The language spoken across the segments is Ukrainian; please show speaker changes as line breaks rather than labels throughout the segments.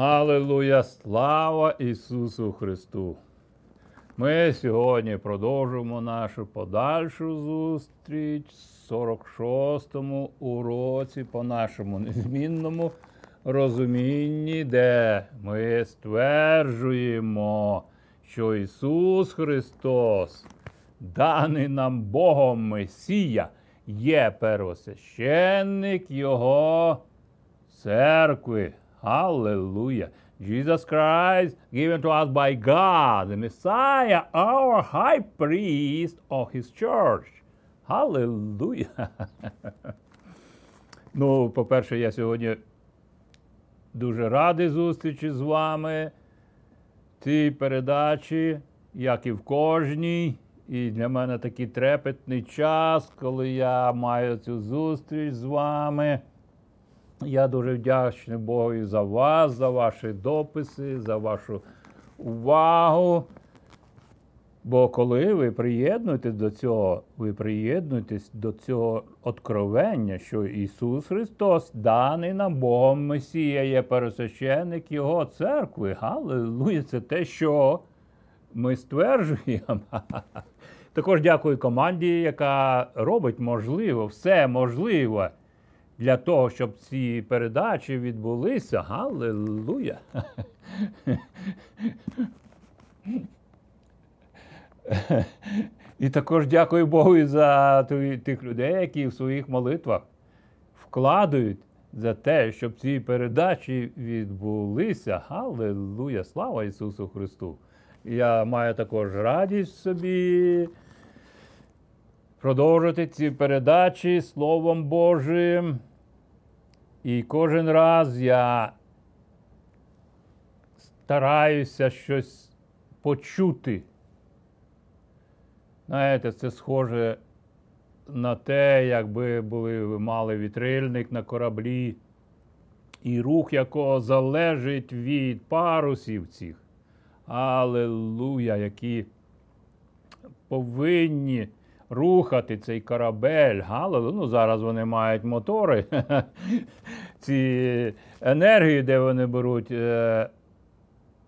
Аллилуйя! Слава Ісусу Христу! Ми сьогодні продовжуємо нашу подальшу зустріч в 46-му уроці по нашому незмінному розумінні, де ми стверджуємо, що Ісус Христос, даний нам Богом Месія, є первосвященник Його церкви. Hallelujah. Jesus Christ, given to us by God, the Messiah, our high priest of his church. Hallelujah. ну, по-перше, я сьогодні дуже радий зустрічі з вами. Цій передачі, як і в кожній. І для мене такий трепетний час, коли я маю цю зустріч з вами. Я дуже вдячний Богу за вас, за ваші дописи, за вашу увагу. Бо коли ви приєднуєтесь до цього, ви приєднуєтесь до цього откровення, що Ісус Христос, даний нам Богом Месія, є пересвященник Його церкви. Галилуя! Це те, що ми стверджуємо. Також дякую команді, яка робить можливо, все можливе для того, щоб ці передачі відбулися. Галилуя! І також дякую Богу за тих людей, які в своїх молитвах вкладають за те, щоб ці передачі відбулися. Галилуя! Слава Ісусу Христу! Я маю також радість собі продовжити ці передачі Словом Божим. І кожен раз я стараюся щось почути. Знаєте, це схоже на те, якби були, ви мали вітрильник на кораблі, і рух якого залежить від парусів цих. Алелуя, які повинні рухати цей корабель. Галилу. Ну, зараз вони мають мотори. Ці енергії, де вони беруть е,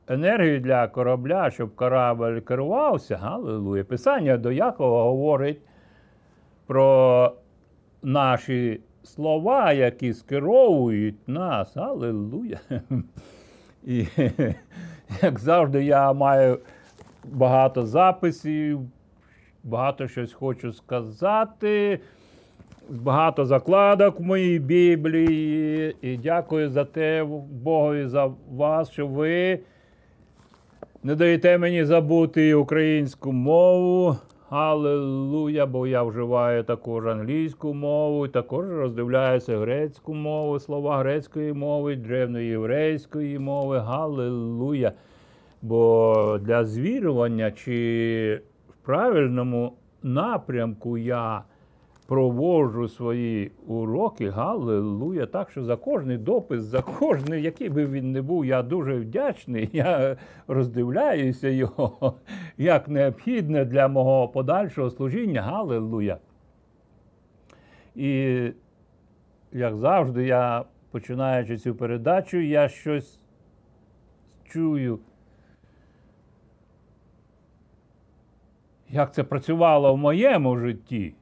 енергію для корабля, щоб корабль керувався. Галилуя. Писання до Якова говорить про наші слова, які скеровують нас. Аллилуйя. І як завжди, я маю багато записів багато щось хочу сказати. Багато закладок в моїй Біблії. І дякую за те Богу за вас, що ви не даєте мені забути українську мову. Аллилуйя, бо я вживаю також англійську мову, також роздивляюся грецьку мову, слова грецької мови, древньоєврейської мови. Галилуя. Бо для звірювання чи правильному напрямку я проводжу свої уроки, галилуя. Так що за кожний допис, за кожний, який би він не був, я дуже вдячний. Я роздивляюся його як необхідне для мого подальшого служіння. Галилуя. І, як завжди, я починаючи цю передачу, я щось чую. Як це працювало в моєму житті.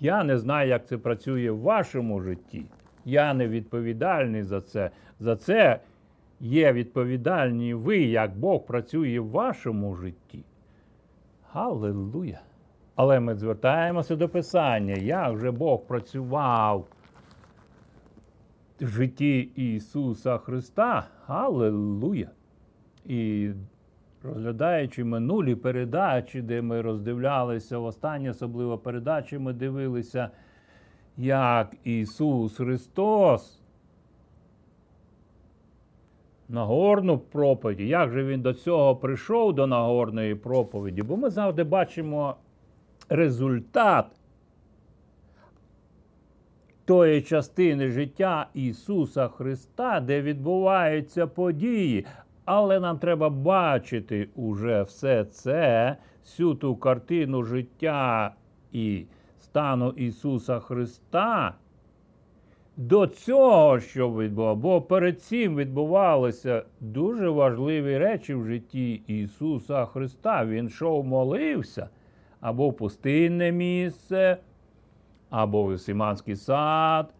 Я не знаю, як це працює в вашому житті. Я не відповідальний за це. За це є відповідальні ви, як Бог працює в вашому житті. Галилуя! Але ми звертаємося до Писання, як же Бог працював в житті Ісуса Христа. Галилуя! І Розглядаючи минулі передачі, де ми роздивлялися, в останній особливо передачі ми дивилися, як Ісус Христос Нагорну проповіді, як же Він до цього прийшов до Нагорної проповіді, бо ми завжди бачимо результат тої частини життя Ісуса Христа, де відбуваються події. Але нам треба бачити уже все це, всю ту картину життя і стану Ісуса Христа до цього, що відбувалося, бо перед цим відбувалися дуже важливі речі в житті Ісуса Христа. Він йшов молився або в пустинне місце, або в Симанський сад,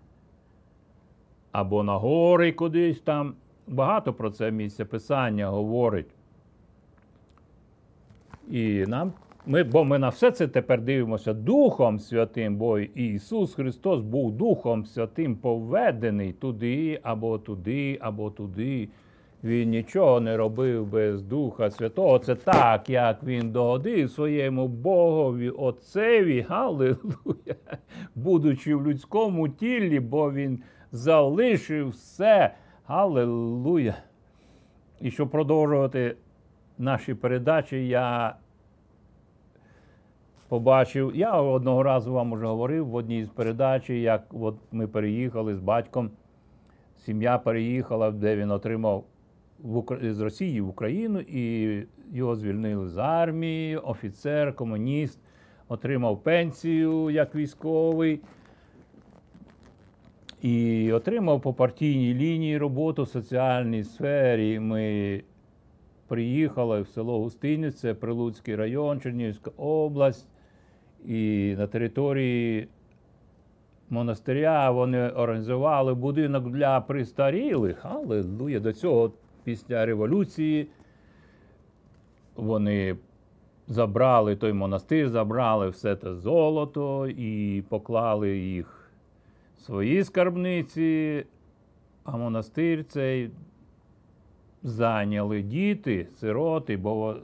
або на гори кудись там. Багато про це місце Писання говорить. І нам, ми, бо ми на все це тепер дивимося Духом Святим, бо Ісус Христос був Духом Святим поведений туди, або туди, або туди. Він нічого не робив без Духа Святого. Це так, як він догодив своєму Богові, Отцеві, Галилуя, будучи в людському тілі, бо він залишив все. Галилуя. І щоб продовжувати наші передачі, я побачив, я одного разу вам уже говорив в одній з передач, як от ми переїхали з батьком, сім'я переїхала, де він отримав з Росії в Україну, і його звільнили з армії, офіцер, комуніст, отримав пенсію як військовий. І отримав по партійній лінії роботу в соціальній сфері. Ми приїхали в село Густиниця, Прилуцький район, Чернігівська область. І на території монастиря вони організували будинок для престарілих. Аллилуйя. До цього після революції вони забрали той монастир, забрали все те золото і поклали їх свої скарбниці, а монастир цей зайняли діти, сироти, бо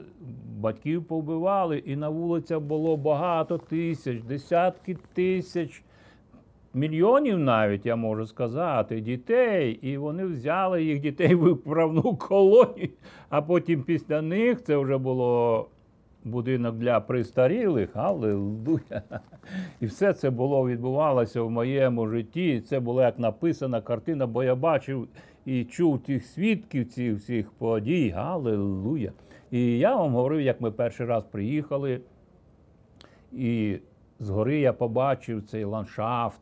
батьків повбивали, і на вулицях було багато тисяч, десятки тисяч, мільйонів навіть, я можу сказати, дітей. І вони взяли їх дітей в виправну колонію, а потім після них це вже було. Будинок для престарілих, аллилуйя. І все це було відбувалося в моєму житті. Це була як написана картина, бо я бачив і чув тих свідків цих всіх подій. Аллилуйя. І я вам говорив, як ми перший раз приїхали, і згори я побачив цей ландшафт,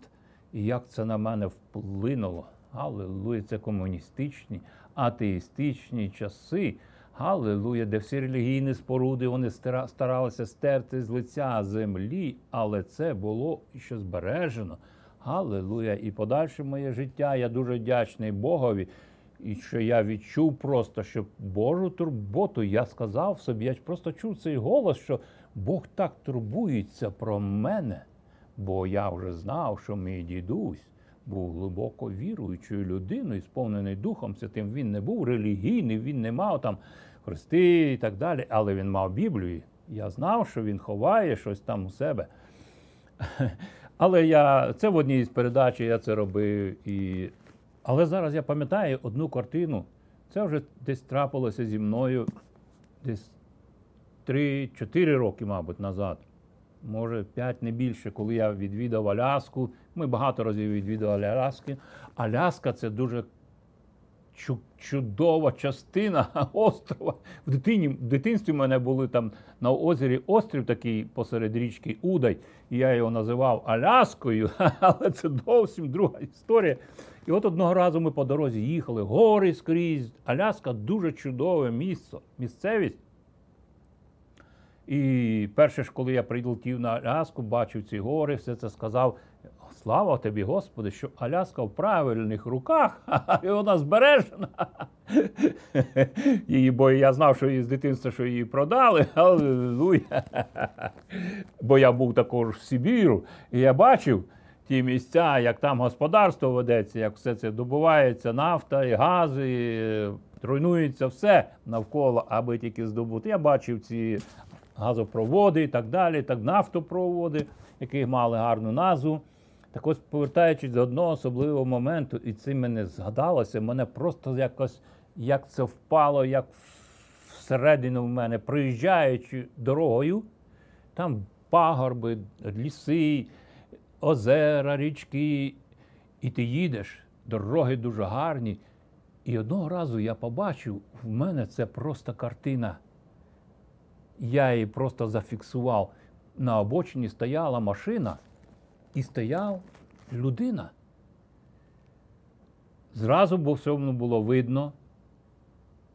і як це на мене вплинуло. Аллилуйя, це комуністичні, атеїстичні часи. Галилуя, де всі релігійні споруди вони старалися стерти з лиця землі, але це було ще збережено. Галилуя. І подальше моє життя. Я дуже вдячний Богові. І що я відчув просто, що Божу турботу я сказав собі, я просто чув цей голос, що Бог так турбується про мене, бо я вже знав, що мій дідусь був глибоко віруючою людиною, сповнений Духом Святим. Він не був релігійний, він не мав там хрести і так далі, але він мав Біблію. Я знав, що він ховає щось там у себе. Але я це в одній з передач я це робив. І... Але зараз я пам'ятаю одну картину. Це вже десь трапилося зі мною десь 3-4 роки, мабуть, назад. Може, 5 не більше, коли я відвідав Аляску. Ми багато разів відвідували Аляски. Аляска це дуже чудова частина острова. В, дитині, в дитинстві в мене були там на озері острів такий посеред річки Удай, і я його називав Аляскою, але це зовсім друга історія. І от одного разу ми по дорозі їхали, гори скрізь. Аляска дуже чудове місце, місцевість. І перше ж, коли я прилетів на Аляску, бачив ці гори, все це сказав. Слава тобі, Господи, що Аляска в правильних руках, і вона збережена. Її, бо я знав, що її з дитинства, що її продали. Аллилуйя. Бо я був також в Сибіру, і я бачив ті місця, як там господарство ведеться, як все це добувається, нафта і гази, і руйнується все навколо, аби тільки здобути. Я бачив ці газопроводи і так далі, так нафтопроводи, які мали гарну назву. Так ось, повертаючись до одного особливого моменту, і це мене згадалося, мене просто якось як це впало, як всередину в мене, проїжджаючи дорогою, там пагорби, ліси, озера, річки, і ти їдеш, дороги дуже гарні. І одного разу я побачив, в мене це просто картина. Я її просто зафіксував. На обочині стояла машина і стояв людина. зразу по всьому було видно,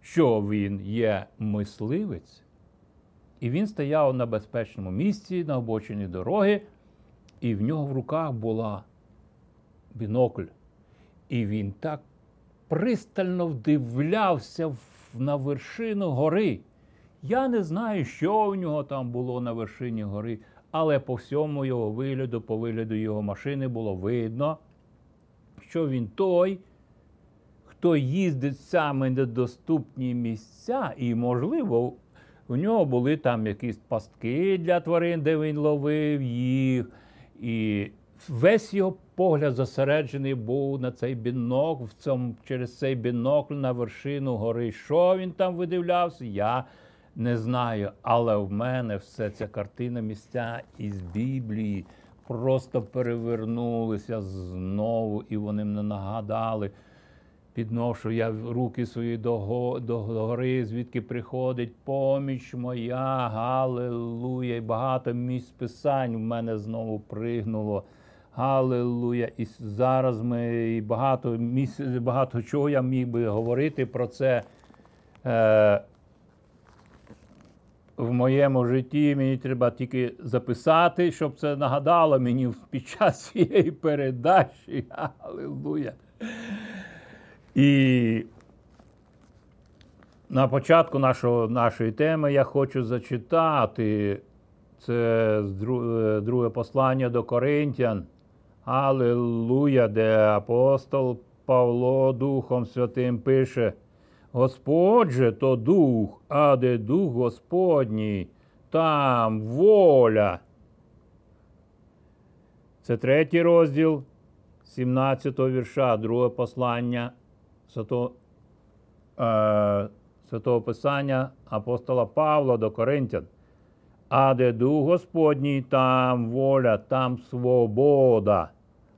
що він є мисливець, і він стояв на безпечному місці на обочині дороги, і в нього в руках була бінокль. І він так пристально вдивлявся на вершину гори. Я не знаю, що в нього там було на вершині гори, але по всьому його вигляду, по вигляду його машини було видно, що він той, хто їздить саме недоступні місця, і, можливо, у нього були там якісь пастки для тварин, де він ловив їх. І весь його погляд зосереджений був на цей бінокль, в цьому, через цей бінокль на вершину гори. Що він там видивлявся, я не знаю. Але в мене все ця картина місця із Біблії просто перевернулися знову, і вони мене нагадали. Підношу я руки свої до, го, до гори, звідки приходить поміч моя, Галилуя. І багато місць писань в мене знову пригнуло. Галилуя. І зараз ми і багато місць, багато чого я міг би говорити про це. Е, в моєму житті мені треба тільки записати, щоб це нагадало мені під час цієї передачі. Аллилуйя. І на початку нашого, нашої теми я хочу зачитати це друге послання до Коринтян. Аллилуйя, де апостол Павло Духом Святим пише. Господь же то дух, а де дух Господній, там воля. Це третій розділ 17 го вірша, друге послання Святого, е, Святого Писання апостола Павла до Коринтян. А де дух Господній, там воля, там свобода.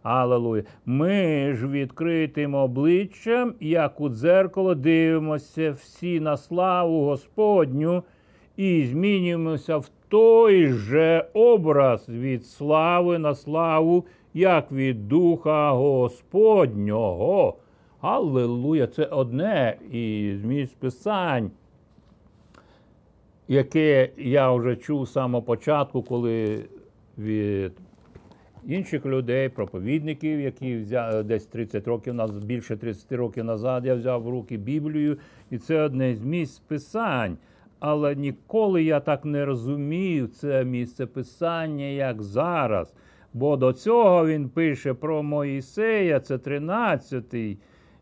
Аллилуйя. Ми ж відкритим обличчям, як у дзеркало, дивимося всі на славу Господню і змінюємося в той же образ від слави на славу, як від Духа Господнього. Аллилуйя! Це одне із місць писань, яке я вже чув з самого початку, коли від інших людей, проповідників, які взяли десь 30 років назад, більше 30 років назад, я взяв в руки Біблію, і це одне з місць писань. Але ніколи я так не розумів це місце писання, як зараз. Бо до цього він пише про Моїсея, це 13-й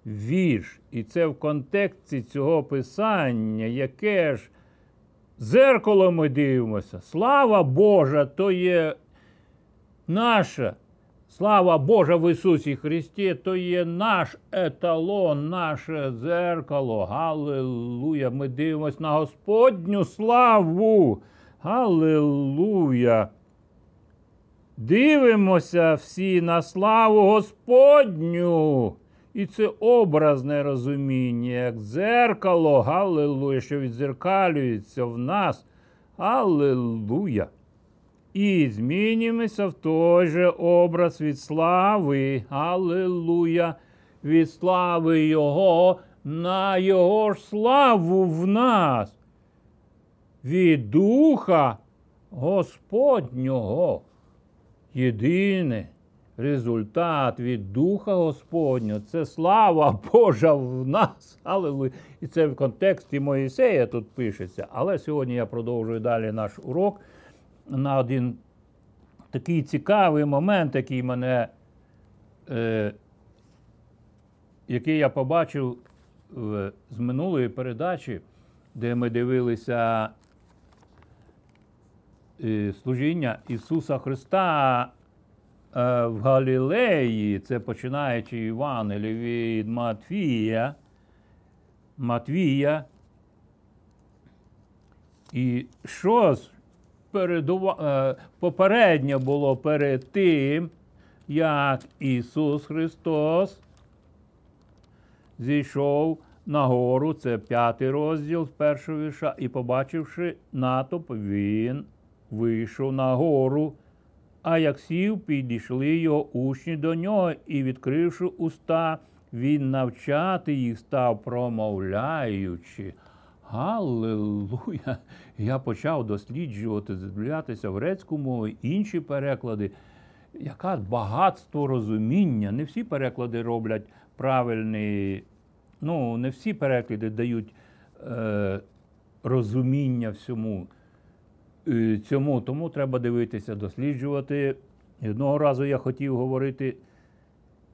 вірш. І це в контексті цього писання, яке ж зеркало ми дивимося. Слава Божа, то є наша. Слава Божа в Ісусі Христі, то є наш еталон, наше зеркало. Галилуя! Ми дивимося на Господню славу. Галилуя! Дивимося всі на славу Господню. І це образне розуміння, як дзеркало, Галилуя, що відзеркалюється в нас. Аллилуйя! І змінюємося в той же образ від слави, Аллилуйя, від слави Його на Його ж славу в нас, від Духа Господнього. Єдине результат від Духа Господнього це слава Божа в нас. Аллилуйя. І це в контексті Моїсея тут пишеться. Але сьогодні я продовжую далі наш урок на один такий цікавий момент, який мене, е, який я побачив в, з минулої передачі, де ми дивилися е, служіння Ісуса Христа е, в Галілеї, це починаючи Івангелі від Матвія. Матвія. І що передува... Е, попередньо було перед тим, як Ісус Христос зійшов на гору, це п'ятий розділ з першого вірша, і, побачивши натовп, він вийшов на гору. А як сів, підійшли його учні до нього і, відкривши уста, він навчати їх став, промовляючи. Галилуя! Я почав досліджувати, здивлятися в грецьку мову, інші переклади. Яке багатство розуміння. Не всі переклади роблять правильний, ну, не всі переклади дають е, розуміння всьому е, цьому. Тому треба дивитися, досліджувати. Одного разу я хотів говорити,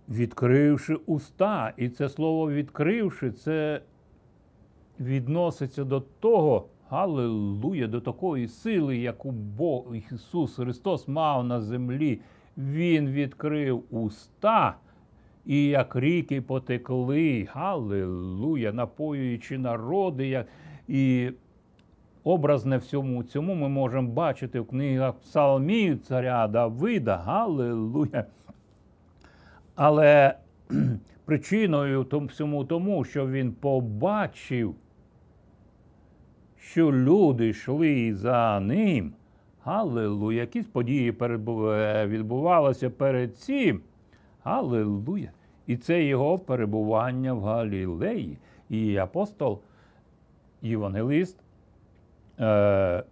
відкривши уста. І це слово відкривши, це відноситься до того, Галилуя, до такої сили, яку Бог Ісус Христос мав на землі. Він відкрив уста, і як ріки потекли, Галилуя, напоюючи народи. Як... І образне всьому цьому ми можемо бачити в книгах Псалмів царя Давида, Галилуя. Але причиною всьому тому, що він побачив, що люди йшли за ним. Аллилуйя, якісь події відбувалися перед цим. Аллилуйя. І це його перебування в Галілеї. І апостол, євангелист, е,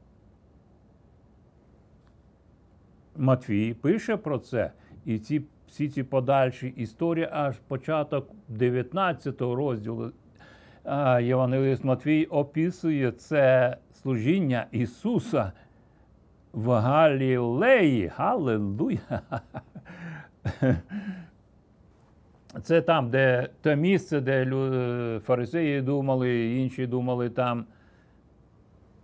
Матвій пише про це. І ці, всі ці подальші історії, аж початок 19 розділу. Євангелист Матвій описує це служіння Ісуса в Галілеї. Галилуя! Це там, де те місце, де фарисеї думали, інші думали там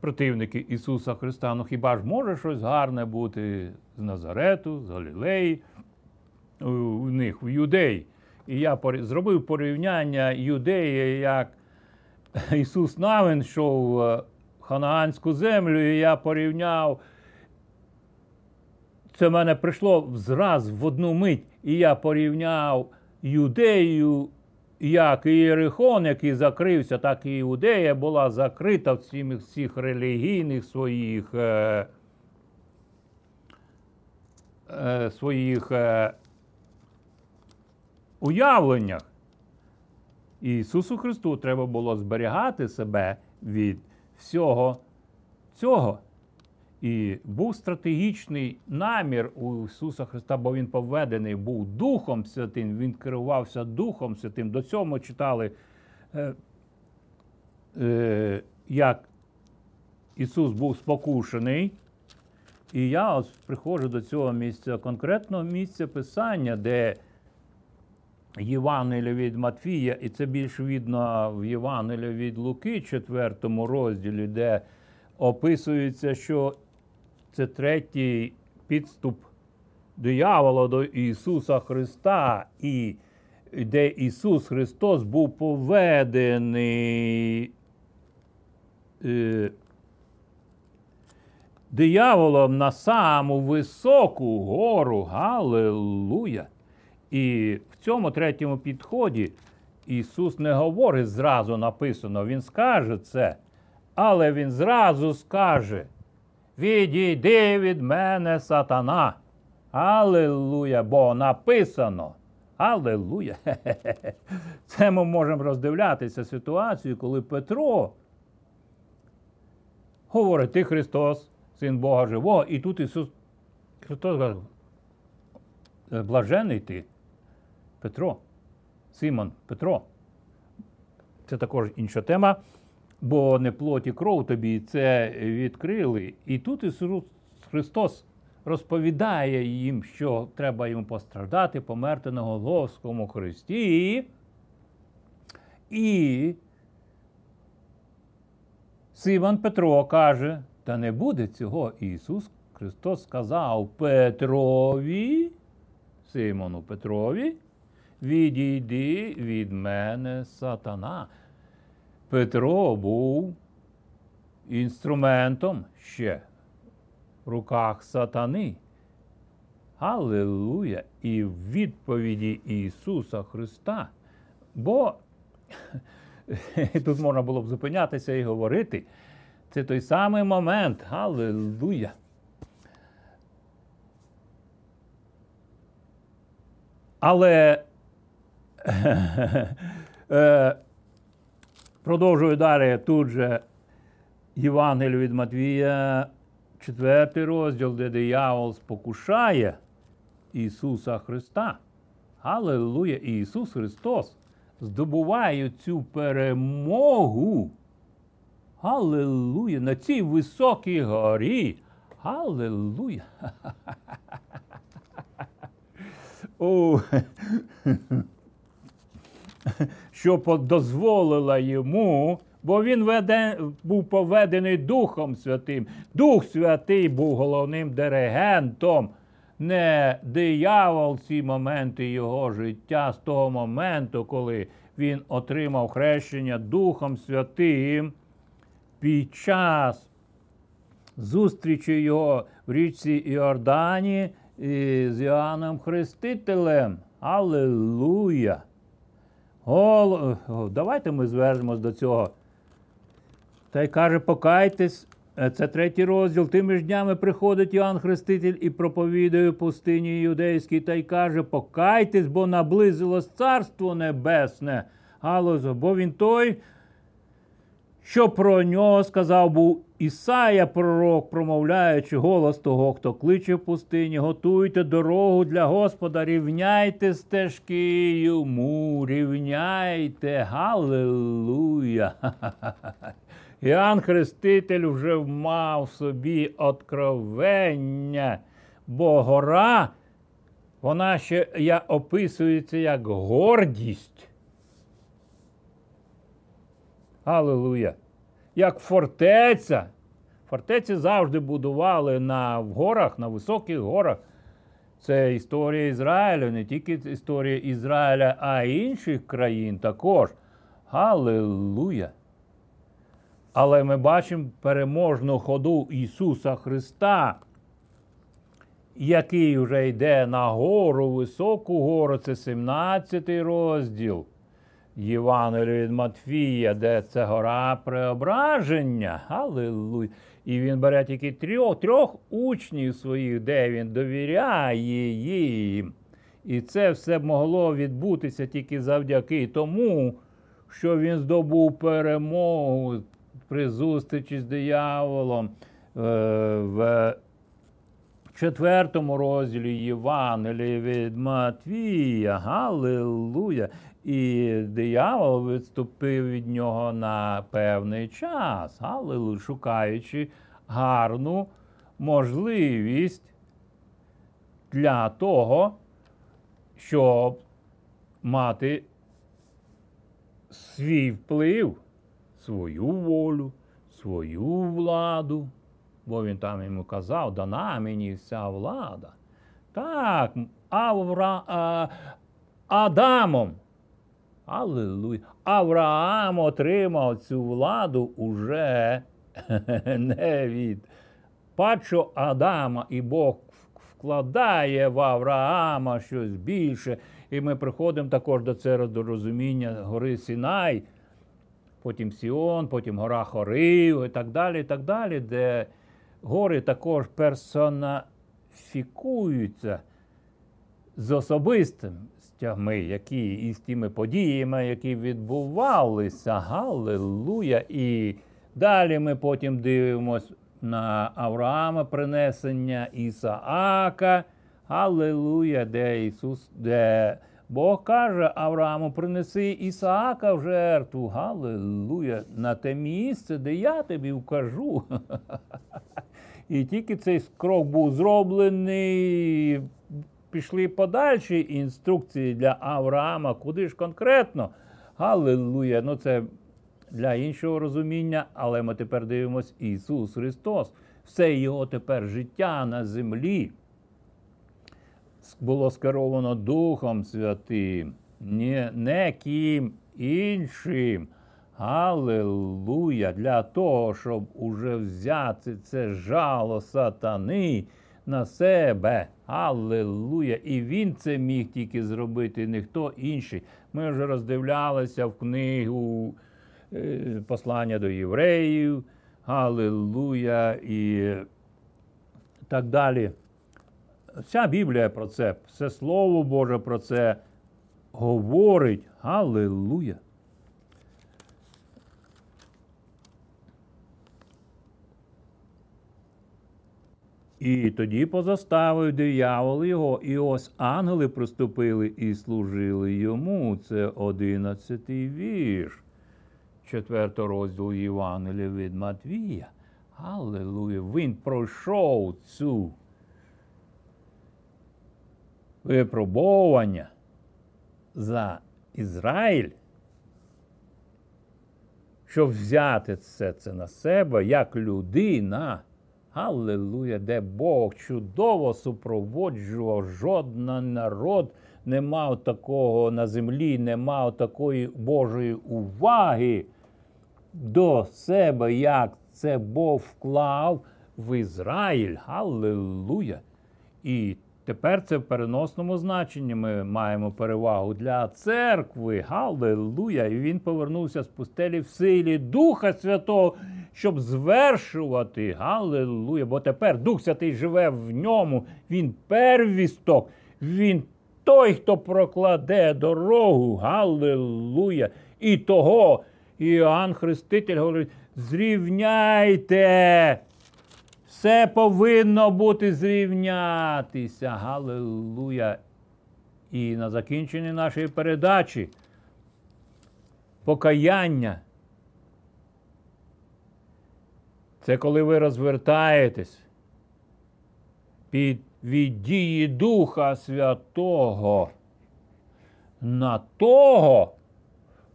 противники Ісуса Христа. Ну хіба ж може щось гарне бути з Назарету, з Галілеї, у них в юдеї? І я зробив порівняння юдеї, як Ісус Навин йшов в ханаанську землю, і я порівняв це в мене прийшло зраз в одну мить, і я порівняв юдею, як і Єрихон, який закрився, так і Іудея була закрита в цих всіх релігійних своїх е, е, своїх е, уявленнях. Ісусу Христу треба було зберігати себе від всього цього. І був стратегічний намір у Ісуса Христа, бо Він поведений був Духом Святим, Він керувався Духом Святим. До цього читали, е, е, як Ісус був спокушений. І я ось приходжу до цього місця, конкретного місця Писання, де Євангелія від Матвія, і це більш видно в Євангелії від Луки, 4 розділі, де описується, що це третій підступ диявола до Ісуса Христа, і де Ісус Христос був поведений е, дияволом на саму високу гору. Галилуя! І в цьому третьому підході Ісус не говорить зразу написано, Він скаже це, але Він зразу скаже. Відійди від мене сатана. Аллилуйя, бо написано. Аллилуйя. Це ми можемо роздивлятися ситуацію, коли Петро говорить, ти Христос, Син Бога Живого, і тут Ісус Христос каже, блажений ти, Петро, Симон Петро. Це також інша тема бо не плоті кров тобі це відкрили. І тут Ісус Христос розповідає їм, що треба йому постраждати, померти на Голговському Христі. І Симон Петро каже, та не буде цього. Ісус Христос сказав Петрові, Симону Петрові, відійди від мене сатана. Петро був інструментом ще в руках сатани. Аллилуйя! І в відповіді Ісуса Христа. Бо тут можна було б зупинятися і говорити. Це той самий момент. Аллилуйя! Але Продовжую далі тут же Євангелію від Матвія, четвертий розділ, де диявол спокушає Ісуса Христа. Аллилуйя! Ісус Христос здобуває цю перемогу. Аллилуйя! На цій високій горі. Аллилуйя! О, що дозволила йому, бо він веде, був поведений Духом Святим. Дух Святий був головним диригентом, не диявол ці моменти його життя з того моменту, коли він отримав хрещення Духом Святим під час зустрічі його в річці Іордані з Іоанном Хрестителем. Аллилуйя! Гол... Давайте ми звернемось до цього. Та й каже, покайтесь. Е, це третій розділ. Тими ж днями приходить Іоанн Хреститель і проповідує пустині юдейській, та й каже, покайтесь, бо наблизилось Царство Небесне. Галузо, бо він той, що про нього сказав був Ісая пророк, промовляючи голос того, хто кличе в пустині, готуйте дорогу для Господа, рівняйте стежки йому, рівняйте. Галилуя! Іоанн Хреститель вже мав собі откровення, бо гора, вона ще я, описується як гордість. Аллилуйя! Як фортеця. Фортеці завжди будували на в горах, на високих горах. Це історія Ізраїлю, не тільки історія Ізраїля, а й інших країн також. Аллилуйя! Але ми бачимо переможну ходу Ісуса Христа, який вже йде на гору, високу гору, це 17 розділ. Євангелію від Матфія, де це гора преображення. Аллилуйя. І він бере тільки трьох трьох учнів своїх, де він довіряє їм. І це все могло відбутися тільки завдяки тому, що він здобув перемогу при зустрічі з дияволом. Е, четвертому розділі Євангелії від Матвія. Галилуя! І диявол відступив від нього на певний час, але шукаючи гарну можливість для того, щоб мати свій вплив, свою волю, свою владу. Бо він там йому казав, дана мені вся влада. Так, Авра, а, Адамом. Аллилуйя. Авраам отримав цю владу уже не від пачо Адама, і Бог вкладає в Авраама щось більше. І ми приходимо також до цього до розуміння гори Сінай, потім Сіон, потім гора Хорив і так далі, і так далі, де гори також персонафікуються з особистим тягми, які і з тими подіями, які відбувалися. Галилуя! І далі ми потім дивимося на Авраама принесення Ісаака. Галилуя, де Ісус, де Бог каже Аврааму, принеси Ісаака в жертву. Галилуя, на те місце, де я тобі вкажу. І тільки цей крок був зроблений пішли подальші інструкції для Авраама, куди ж конкретно. Галилуя! Ну це для іншого розуміння, але ми тепер дивимося Ісус Христос. Все його тепер життя на землі було скеровано Духом Святим, не, не ким іншим. Галилуя! Для того, щоб уже взяти це жало сатани на себе. Аллилуйя! І він це міг тільки зробити, ніхто інший. Ми вже роздивлялися в книгу е, послання до євреїв, Аллилуйя і так далі. Вся Біблія про це, все Слово Боже про це. говорить. Галилуя. І тоді позаставив диявол його, і ось ангели приступили і служили йому. Це одинадцятий вірш, четвертого розділу Євангелія від Матвія. Аллилуйя! Він пройшов цю випробовування за Ізраїль, щоб взяти все це на себе як людина. Аллилуйя, де Бог чудово супроводжував, жоден народ не мав такого на землі, не мав такої Божої уваги до себе, як це Бог вклав в Ізраїль. Аллилуйя! І тепер це в переносному значенні ми маємо перевагу для церкви. Галилуя! І він повернувся з пустелі в силі Духа Святого, щоб звершувати. Галилуя! Бо тепер Дух Святий живе в ньому. Він первісток, він той, хто прокладе дорогу. Галилуя! І того Іоанн Хреститель говорить: зрівняйте. Все повинно бути зрівнятися. Галилуя. І на закінченні нашої передачі покаяння. Це коли ви розвертаєтесь під від дії Духа Святого на того,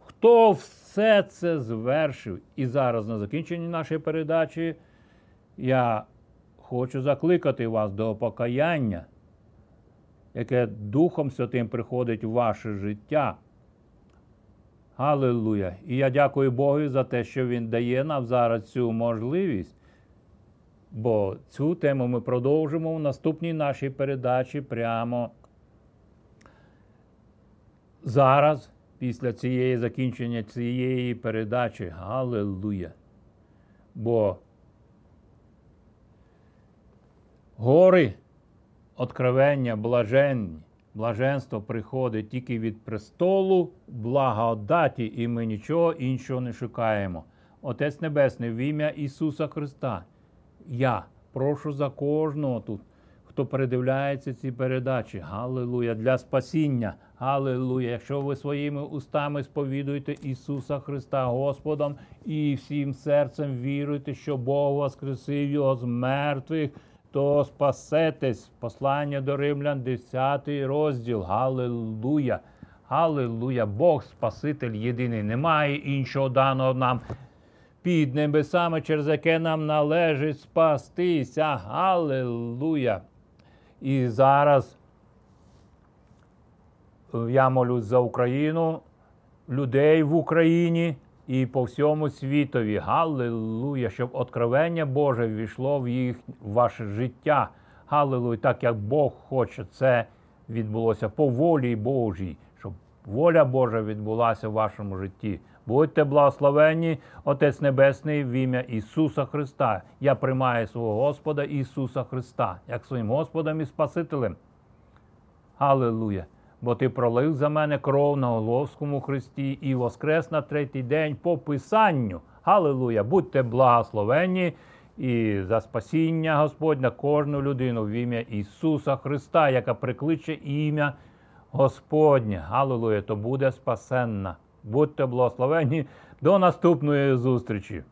хто все це звершив. І зараз на закінченні нашої передачі я хочу закликати вас до покаяння, яке Духом Святим приходить у ваше життя. Аллилуйя! І я дякую Богу за те, що Він дає нам зараз цю можливість. Бо цю тему ми продовжимо в наступній нашій передачі прямо зараз, після цієї закінчення цієї передачі. Галилуя! Бо гори откровення блаженні, блаженство приходить тільки від престолу благодаті, і ми нічого іншого не шукаємо. Отець Небесний, в ім'я Ісуса Христа. Я прошу за кожного тут, хто передивляється ці передачі. Галилуя, для спасіння. Галилуя. Якщо ви своїми устами сповідуєте Ісуса Христа Господом і всім серцем віруєте, що Бог воскресив Його з мертвих, то спасетесь. Послання до Римлян, 10 розділ. Галилуя. Галилуя. Бог Спаситель єдиний. Немає іншого даного нам під небесами, через яке нам належить спастися. Галилуя! І зараз я молюсь за Україну, людей в Україні і по всьому світові. Галилуя! Щоб откровення Боже ввійшло в їх в ваше життя. Галилуя! Так як Бог хоче, це відбулося по волі Божій, щоб воля Божа відбулася в вашому житті. Будьте благословенні, Отець Небесний, в ім'я Ісуса Христа. Я приймаю свого Господа Ісуса Христа, як своїм Господом і Спасителем. Аллилуйя! Бо ти пролив за мене кров на Головському Христі і воскрес на третій день по Писанню. Аллилуйя! Будьте благословенні і за спасіння Господня кожну людину в ім'я Ісуса Христа, яка прикличе ім'я Господнє. Аллилуйя! То буде спасенна. Будьте благословені. До наступної зустрічі!